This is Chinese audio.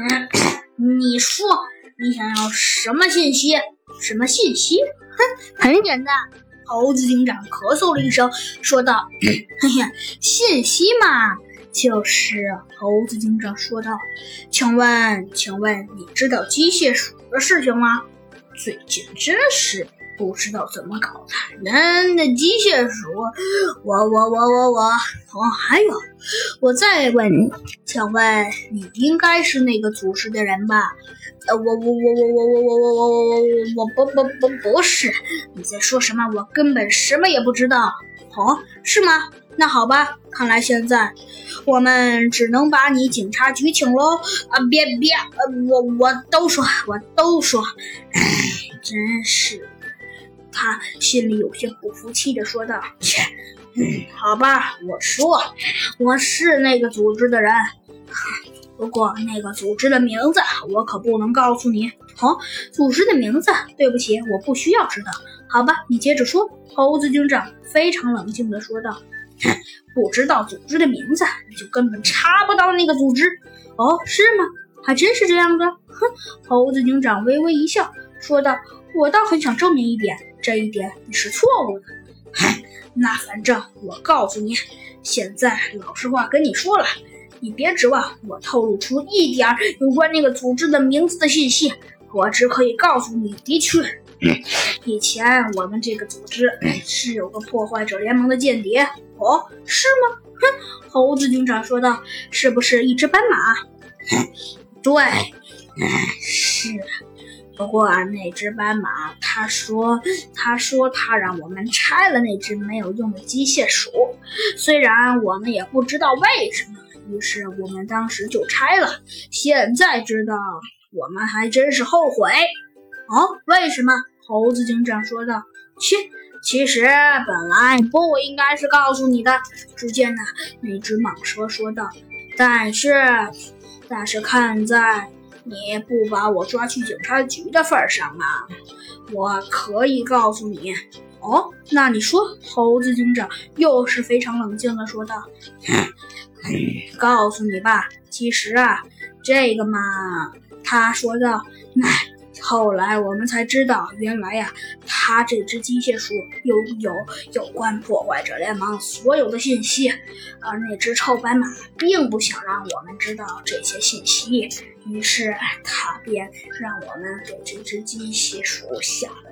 嗯，你说你想要什么信息？什么信息？哼，很简单。猴子警长咳嗽了一声，说道：“嘿嘿，信息嘛，就是……”猴子警长说道：“请问，请问你知道机械鼠的事情吗？最近真是……”不知道怎么搞才能的机械鼠，我我我我我哦，还有，我再问你，请问你应该是那个组织的人吧？呃，我我我我我我我我我我我我不不不不是，你在说什么？我根本什么也不知道。哦，是吗？那好吧，看来现在我们只能把你警察局请喽。啊，别别，呃，我我都说，我都说，唉，真是。他心里有些不服气的说道：“切，嗯，好吧，我说我是那个组织的人，不过那个组织的名字我可不能告诉你。哦，组织的名字，对不起，我不需要知道。好吧，你接着说。”猴子警长非常冷静的说道：“哼，不知道组织的名字，你就根本查不到那个组织。哦，是吗？还真是这样的。”哼，猴子警长微微一笑说道：“我倒很想证明一点。”这一点你是错误的，嗨，那反正我告诉你，现在老实话跟你说了，你别指望我透露出一点有关那个组织的名字的信息。我只可以告诉你，的确，以前我们这个组织是有个破坏者联盟的间谍。哦，是吗？哼，猴子警长说道，是不是一只斑马？对，是。不过那只斑马，他说：“他说他让我们拆了那只没有用的机械鼠，虽然我们也不知道为什么，于是我们当时就拆了。现在知道，我们还真是后悔。”哦，为什么？猴子警长说道：“切，其实本来不应该是告诉你的。”只见呢，那只蟒蛇说道：“但是，但是看在……”你不把我抓去警察局的份上啊，我可以告诉你哦。那你说，猴子警长又是非常冷静的说道：“告诉你吧，其实啊，这个嘛，他说道，哎。”后来我们才知道，原来呀，他这只机械鼠拥有有关破坏者联盟所有的信息，而那只臭白马并不想让我们知道这些信息，于是他便让我们给这只机械鼠下了